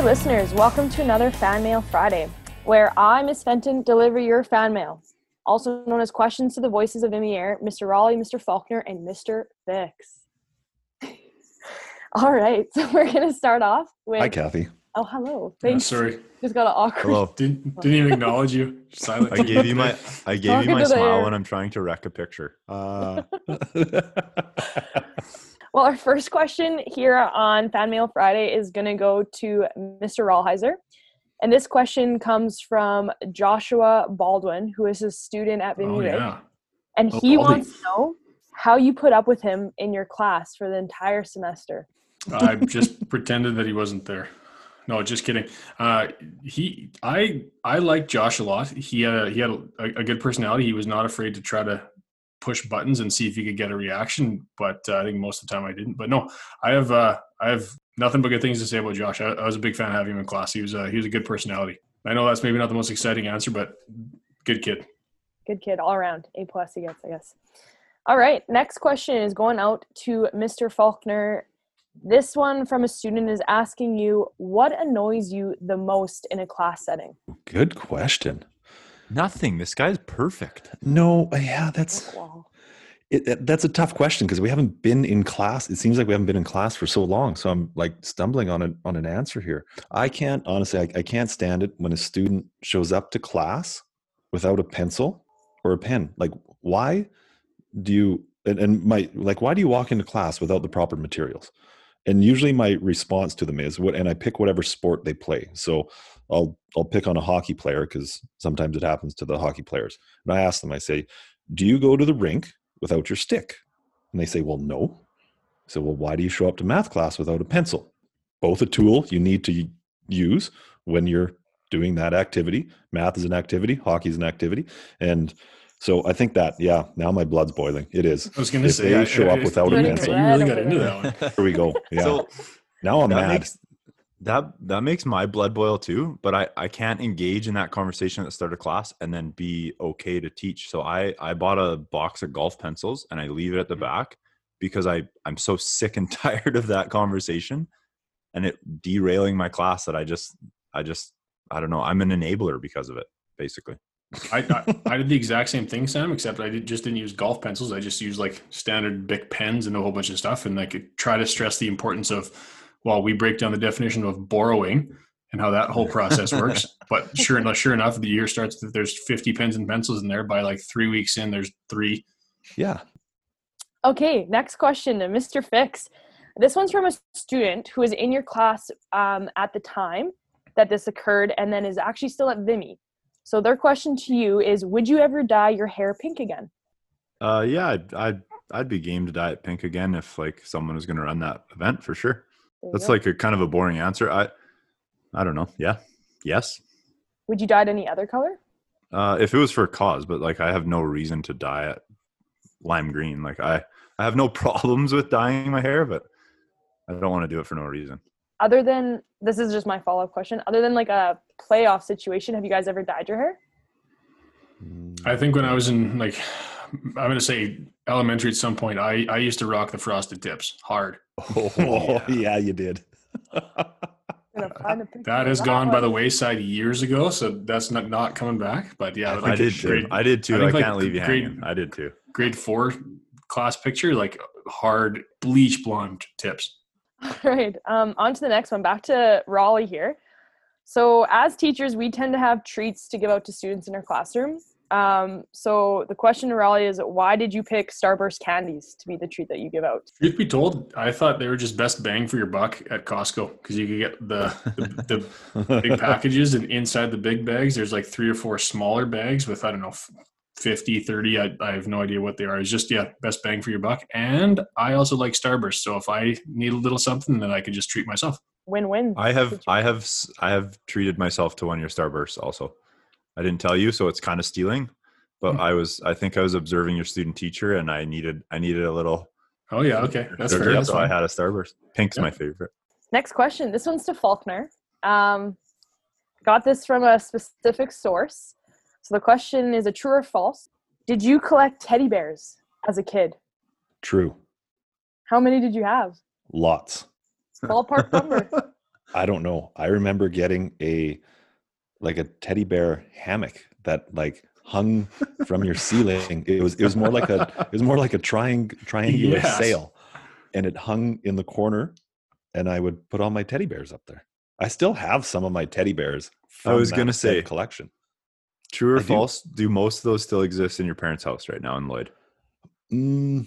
Vimy listeners, welcome to another Fan Mail Friday, where I, Miss Fenton, deliver your fan mail, also known as questions to the voices of Vimy Air, Mr. Raleigh, Mr. Faulkner, and Mr. Fix. All right, so we're gonna start off with. Hi, Kathy. Oh, hello. Thanks. sorry, Just got an awkward. Hello. didn't didn't even acknowledge you. Silent. I gave you my I gave Talking you my smile air. when I'm trying to wreck a picture. Uh, Well, our first question here on Fan Mail Friday is going to go to Mr. Rahlheiser. And this question comes from Joshua Baldwin, who is a student at Vimy Oh yeah. And Oh, he wants to know how you put up with him in your class for the entire semester. I just pretended that he wasn't there. No, just kidding. Uh, he, I, I like Josh a lot. He had a, he had a, a good personality. He was not afraid to try to push buttons and see if you could get a reaction. But uh, I think most of the time I didn't. But no, I have uh, I have nothing but good things to say about Josh. I, I was a big fan of having him in class. He was uh, he was a good personality. I know that's maybe not the most exciting answer, but good kid. Good kid all around. A plus he gets, I guess. All right. Next question is going out to Mr. Faulkner. This one from a student is asking you what annoys you the most in a class setting? Good question. Nothing. This guy's perfect. No, yeah, that's oh, it, it- that's a tough question because we haven't been in class. It seems like we haven't been in class for so long. So I'm like stumbling on a, on an answer here. I can't honestly. I, I can't stand it when a student shows up to class without a pencil or a pen. Like, why do you? And, and my like, why do you walk into class without the proper materials? And usually my response to them is what, and I pick whatever sport they play. So I'll I'll pick on a hockey player because sometimes it happens to the hockey players. And I ask them, I say, "Do you go to the rink without your stick?" And they say, "Well, no." Say, "Well, why do you show up to math class without a pencil? Both a tool you need to use when you're doing that activity. Math is an activity, hockey is an activity, and so I think that yeah. Now my blood's boiling. It is. I was going to say they I- show up I- without a you, pencil. You really got into that one. Here we go. Yeah. So now I'm that mad. makes that that makes my blood boil too. But I I can't engage in that conversation at the start of class and then be okay to teach. So I I bought a box of golf pencils and I leave it at the mm-hmm. back because I I'm so sick and tired of that conversation and it derailing my class that I just I just I don't know. I'm an enabler because of it, basically. I, I I did the exact same thing, Sam, except I did, just didn't use golf pencils. I just used like standard Bic pens and a whole bunch of stuff, and I could try to stress the importance of. Well, we break down the definition of borrowing and how that whole process works. But sure enough, sure enough, the year starts. that There's 50 pens and pencils in there. By like three weeks in, there's three. yeah. Okay, next question Mr. Fix. This one's from a student who was in your class um, at the time that this occurred and then is actually still at Vimy. So their question to you is Would you ever dye your hair pink again? Uh, yeah, I'd, I'd I'd be game to dye it pink again if like someone was going to run that event for sure. That's go. like a kind of a boring answer. I I don't know. Yeah, yes. Would you dye it any other color? Uh, if it was for a cause, but like I have no reason to dye it lime green. Like I I have no problems with dyeing my hair, but I don't want to do it for no reason. Other than this is just my follow up question. Other than like a playoff situation, have you guys ever dyed your hair? I think when I was in like, I'm going to say elementary at some point, I I used to rock the frosted tips hard. Oh, yeah, you did. Gonna find a picture That has gone by the wayside years ago, so that's not not coming back. But yeah, I, did grade- too. I did too. I I, like, can't leave you grade- hanging. I did too. grade four class picture, like hard bleach blonde tips. All right. Um, on to the next one. Back to Raleigh here. So, as teachers, we tend to have treats to give out to students in our classroom. Um, so, the question to Raleigh is why did you pick Starburst candies to be the treat that you give out? Truth be told, I thought they were just best bang for your buck at Costco because you could get the, the, the big packages and inside the big bags, there's like three or four smaller bags with, I don't know, 50, 30. I, I have no idea what they are. It's just, yeah, best bang for your buck. And I also like Starburst. So if I need a little something, then I can just treat myself. Win win. I have I have I have treated myself to one of your starbursts also. I didn't tell you, so it's kind of stealing. But Hmm. I was I think I was observing your student teacher, and I needed I needed a little. Oh, yeah. Okay. That's sugar, fair. That's so I had a starburst. Pink's Yeah. my favorite. Next question. This one's to Faulkner. Um, got this from a specific source. So, the question is a true or false? Did you collect teddy bears as a kid? True. How many did you have? Lots. Ballpark number. I don't know. I remember getting a like a teddy bear hammock that like hung from your ceiling. It was it was more like a it was more like a triang, triangular Yes. sail, and it hung in the corner. And I would put all my teddy bears up there. I still have some of my teddy bears. I was from gonna say- collection. True or I false? Do most of those still exist in your parents' house right now in Lloyd? Mm,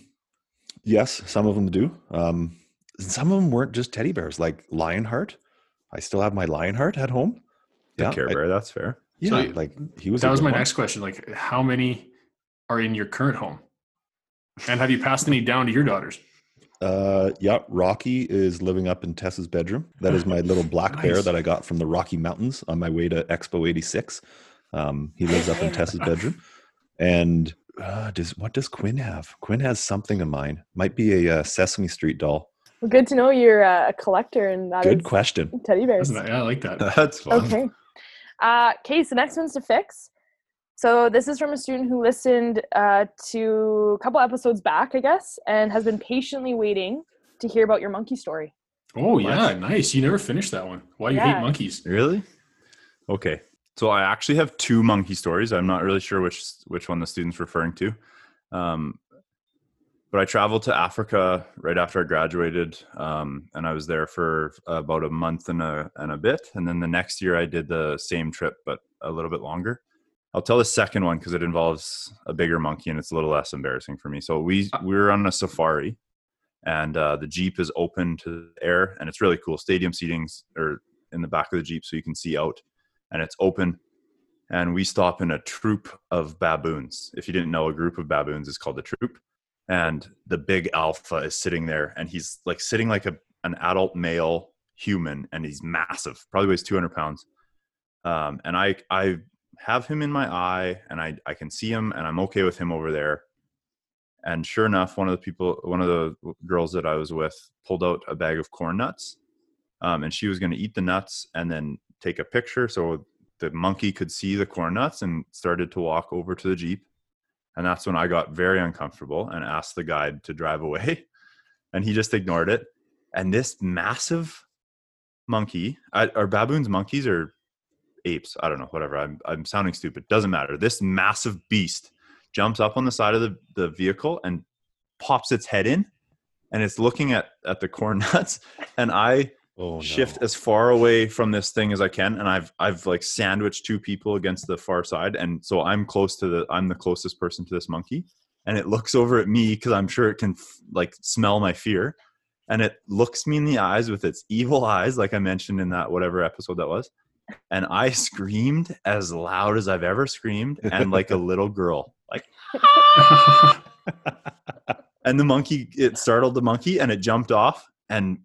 yes, some of them do. Um, some of them weren't just teddy bears, like Lionheart. I still have my Lionheart at home. The Yeah, Care I- Bear, that's fair. yeah, So like he was. That was my one. next question. Like, how many are in your current home? And have you passed any down to your daughters? Uh, yeah, Rocky is living up in Tessa's bedroom. That is my little black bear that I got from the Rocky Mountains on my way to Expo '86. Um, he lives up in Tessa's bedroom. And uh, does what does Quinn have? Quinn has something of mine. Might be a uh, Sesame Street doll. Well, good to know you're uh, a collector and that Good is question. teddy bears. That, yeah, I like that. That's fun. Okay. Uh, Case, the next one's to fix. So this is from a student who listened uh, to a couple episodes back, I guess, and has been patiently waiting to hear about your monkey story. Oh yeah, nice. You never finished that one. Why you Yeah. hate monkeys? Really? Okay. So I actually have two monkey stories. I'm not really sure which which one the student's referring to. Um, but I traveled to Africa right after I graduated, um, and I was there for about a month and a and a bit. And then the next year, I did the same trip, but a little bit longer. I'll tell the second one because it involves a bigger monkey, and it's a little less embarrassing for me. So we we were on a safari, and uh, the jeep is open to the air, and it's really cool. Stadium seatings are in the back of the jeep, so you can see out, and it's open. And we stop in a troop of baboons. If you didn't know, a group of baboons is called a troop and the big alpha is sitting there and he's like sitting like a an adult male human and he's massive probably weighs 200 pounds um, and i i have him in my eye and i i can see him and i'm okay with him over there and sure enough one of the people one of the girls that i was with pulled out a bag of corn nuts um, and she was going to eat the nuts and then take a picture so the monkey could see the corn nuts and started to walk over to the jeep and that's when I got very uncomfortable and asked the guide to drive away. And he just ignored it. And this massive monkey, are baboons monkeys or apes? I don't know, whatever. I'm, I'm sounding stupid. Doesn't matter. This massive beast jumps up on the side of the, the vehicle and pops its head in. And it's looking at, at the corn nuts. And I Oh, no. shift as far away from this thing as I can, and I've I've like sandwiched two people against the far side, and so I'm close to the I'm the closest person to this monkey, and it looks over at me because I'm sure it can f- like smell my fear, and it looks me in the eyes with its evil eyes, like I mentioned in that whatever episode that was, and I screamed as loud as I've ever screamed, and like a little girl, like and the monkey it startled the monkey and it jumped off and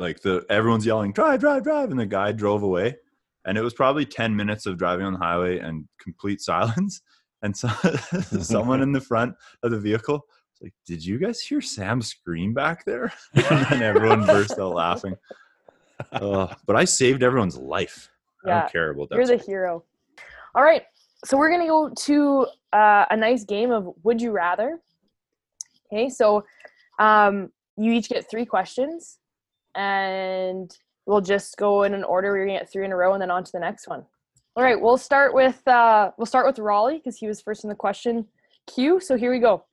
like the everyone's yelling drive drive drive and the guy drove away. And it was probably 10 minutes of driving on the highway and complete silence. And so someone in the front of the vehicle was like did you guys hear sam scream back there? And then everyone burst out laughing. Ugh, but i saved everyone's life. I Yeah, don't care about that You're the hero. All right. So we're going to go to uh, a nice game of Would You Rather. Okay. So um, you each get three questions and we'll just go in an order. We're going to get three in a row and then on to the next one. All right. We'll start with, uh, we'll start with Raleigh because he was first in the question queue. So here we go.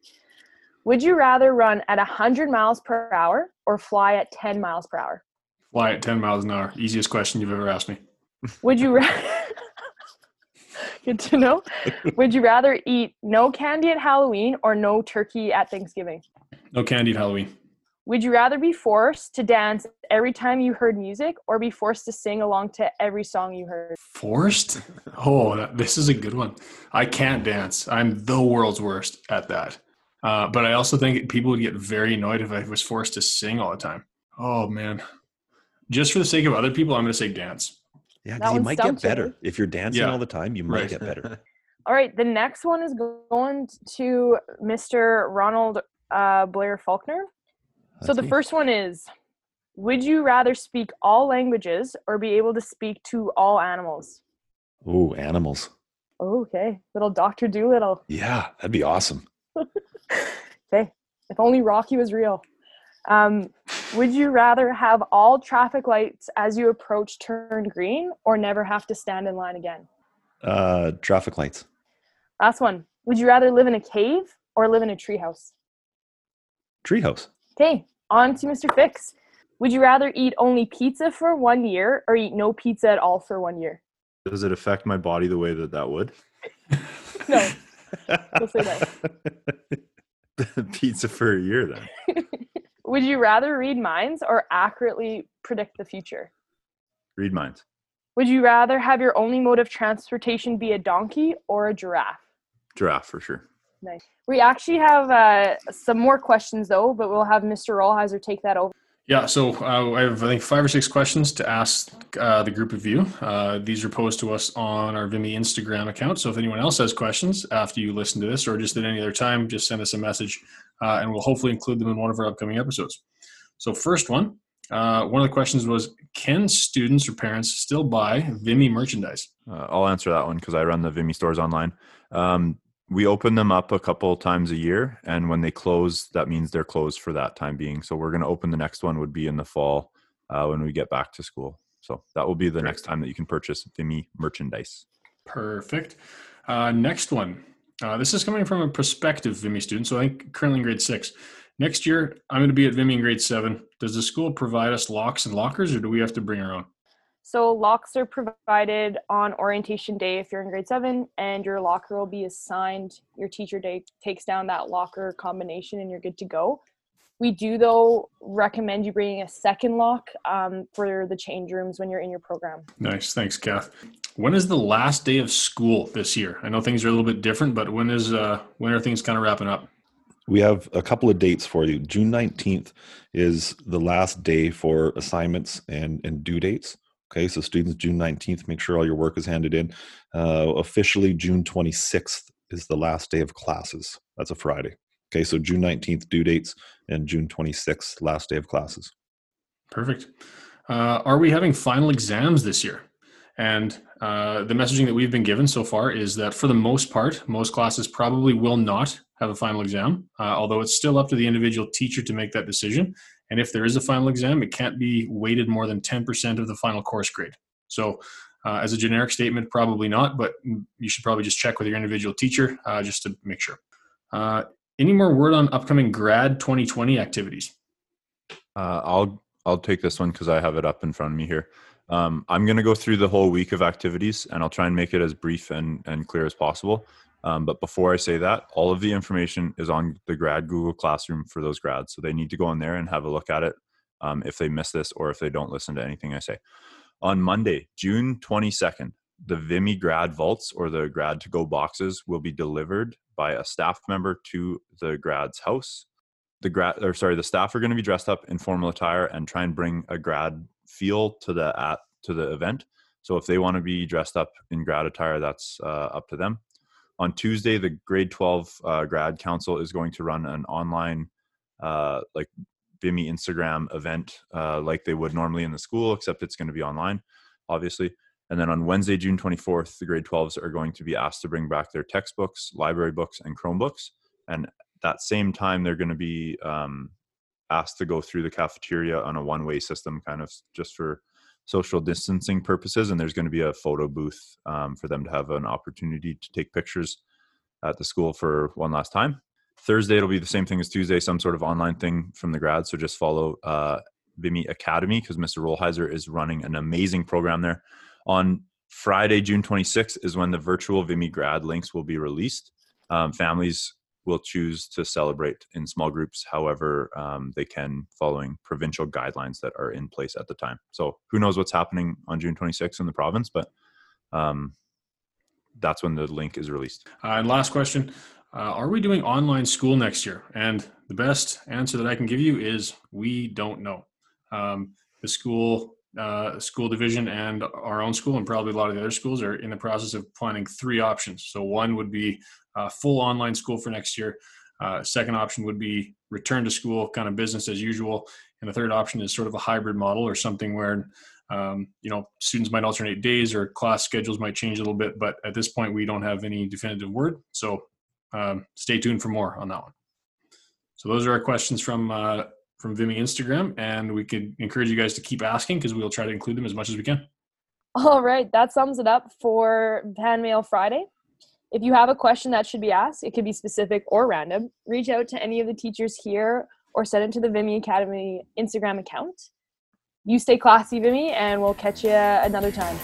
Would you rather run at 100 miles per hour or fly at 10 miles per hour? Fly at 10 miles an hour. Easiest question you've ever asked me. Would you rather? Good to know. Would you rather eat no candy at Halloween or no turkey at Thanksgiving? No candy at Halloween. Would you rather be forced to dance every time you heard music or be forced to sing along to every song you heard? Forced? Oh, that, this is a good one. I can't dance. I'm the world's worst at that. Uh, but I also think people would get very annoyed if I was forced to sing all the time. Oh, man. Just for the sake of other people, I'm going to say dance. Yeah, because you might get stumped you. better if you're dancing Yeah. all the time. You might Right. get better. All right, the next one is going to Mr. Ronald uh, Blair Faulkner. So the me. first one is Would you rather speak all languages or be able to speak to all animals? Ooh, animals. Oh, okay, little Dr. Dolittle. Yeah, that'd be awesome. Okay, if only Rocky was real. Um, would you rather have all traffic lights as you approach turn green or never have to stand in line again? Uh, traffic lights. Last one. Would you rather live in a cave or live in a treehouse? Treehouse. Okay, on to Mr. Fix. Would you rather eat only pizza for one year or eat no pizza at all for one year? Does it affect my body the way that that would? No. We'll say no. Pizza for a year then. Would you rather read minds or accurately predict the future? Read minds. Would you rather have your only mode of transportation be a donkey or a giraffe? Giraffe for sure. Nice. We actually have uh, some more questions though, but we'll have Mr. Rollheiser take that over. Yeah, so uh, I have I think five or six questions to ask uh, the group of you. Uh, these are posed to us on our Vimy Instagram account. So if anyone else has questions after you listen to this, or just at any other time, just send us a message, uh, and we'll hopefully include them in one of our upcoming episodes. So first one, uh, one of the questions was, can students or parents still buy Vimy merchandise? Uh, I'll answer that one because I run the Vimy stores online. Um, we open them up a couple times a year, and when they close, that means they're closed for that time being. So we're going to open the next one would be in the fall uh, when we get back to school. So that will be the Great. next time that you can purchase Vimy merchandise. Perfect. Uh, next one. Uh, this is coming from a prospective Vimy student. So I think currently in grade six. Next year, I'm going to be at Vimy in grade seven. Does the school provide us locks and lockers, or do we have to bring our own? So locks are provided on orientation day if you're in grade seven, and your locker will be assigned. Your teacher day takes down that locker combination, and you're good to go. We do though recommend you bringing a second lock um, for the change rooms when you're in your program. Nice. Thanks, Kath. When is the last day of school this year? I know things are a little bit different, but when is uh, when are things kind of wrapping up? We have a couple of dates for you. June 19th is the last day for assignments and, and due dates. Okay, so students, June 19th, make sure all your work is handed in. Uh, officially, June 26th is the last day of classes. That's a Friday. Okay, so June 19th, due dates, and June 26th, last day of classes. Perfect. Uh, are we having final exams this year? And uh, the messaging that we've been given so far is that for the most part, most classes probably will not have a final exam, uh, although it's still up to the individual teacher to make that decision. And if there is a final exam, it can't be weighted more than 10% of the final course grade. So, uh, as a generic statement, probably not, but you should probably just check with your individual teacher uh, just to make sure. Uh, any more word on upcoming grad 2020 activities? Uh, I'll I'll take this one because I have it up in front of me here. Um, I'm going to go through the whole week of activities, and I'll try and make it as brief and and clear as possible. Um, but before I say that, all of the information is on the grad Google Classroom for those grads, so they need to go in there and have a look at it um, if they miss this or if they don't listen to anything I say. On Monday, June 22nd, the Vimy grad vaults or the grad to go boxes will be delivered by a staff member to the grad's house. The grad or sorry the staff are going to be dressed up in formal attire and try and bring a grad feel to the at to the event. So if they want to be dressed up in grad attire that's uh, up to them on tuesday the grade 12 uh, grad council is going to run an online uh, like vimy instagram event uh, like they would normally in the school except it's going to be online obviously. And then on wednesday june 24th the grade 12s are going to be asked to bring back their textbooks library books and chromebooks. And that same time they're going to be um, asked to go through the cafeteria on a one-way system kind of just for social distancing purposes and there's going to be a photo booth um, for them to have an opportunity to take pictures at the school for one last time. Thursday it'll be the same thing as tuesday some sort of online thing from the grad so just follow uh, vimy academy because mr rollheiser is running an amazing program there. On friday june 26th is when the virtual vimy grad links will be released. Um, families will choose to celebrate in small groups however um, they can following provincial guidelines that are in place at the time so who knows what's happening on june 26th in the province but um, that's when the link is released Uh, and last question uh, Are we doing online school next year? And the best answer that I can give you is we don't know. Um, the school, uh, school division, and our own school, and probably a lot of the other schools, are in the process of planning three options. So, one would be uh, full online school for next year. Uh, second option would be return to school, kind of business as usual. And the third option is sort of a hybrid model or something where um, you know students might alternate days or class schedules might change a little bit but at this point we don't have any definitive word so um, stay tuned for more on that one so those are our questions from uh, from Vimy Instagram, and we could encourage you guys to keep asking because we'll try to include them as much as we can. All right, that sums it up for Fan Mail Friday. If you have a question that should be asked, it could be specific or random. Reach out to any of the teachers here or send it to the Vimy Academy Instagram account. You stay classy, Vimy, and we'll catch you another time.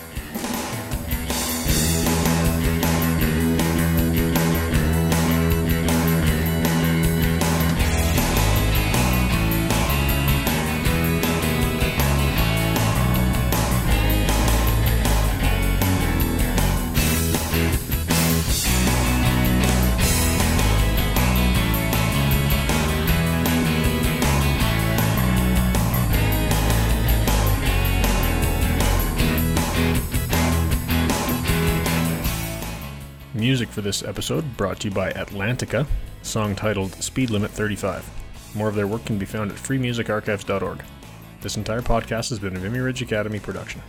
For this episode brought to you by Atlantica, song titled Speed Limit 35. More of their work can be found at freemusicarchives.org. This entire podcast has been a Vimy Ridge Academy production.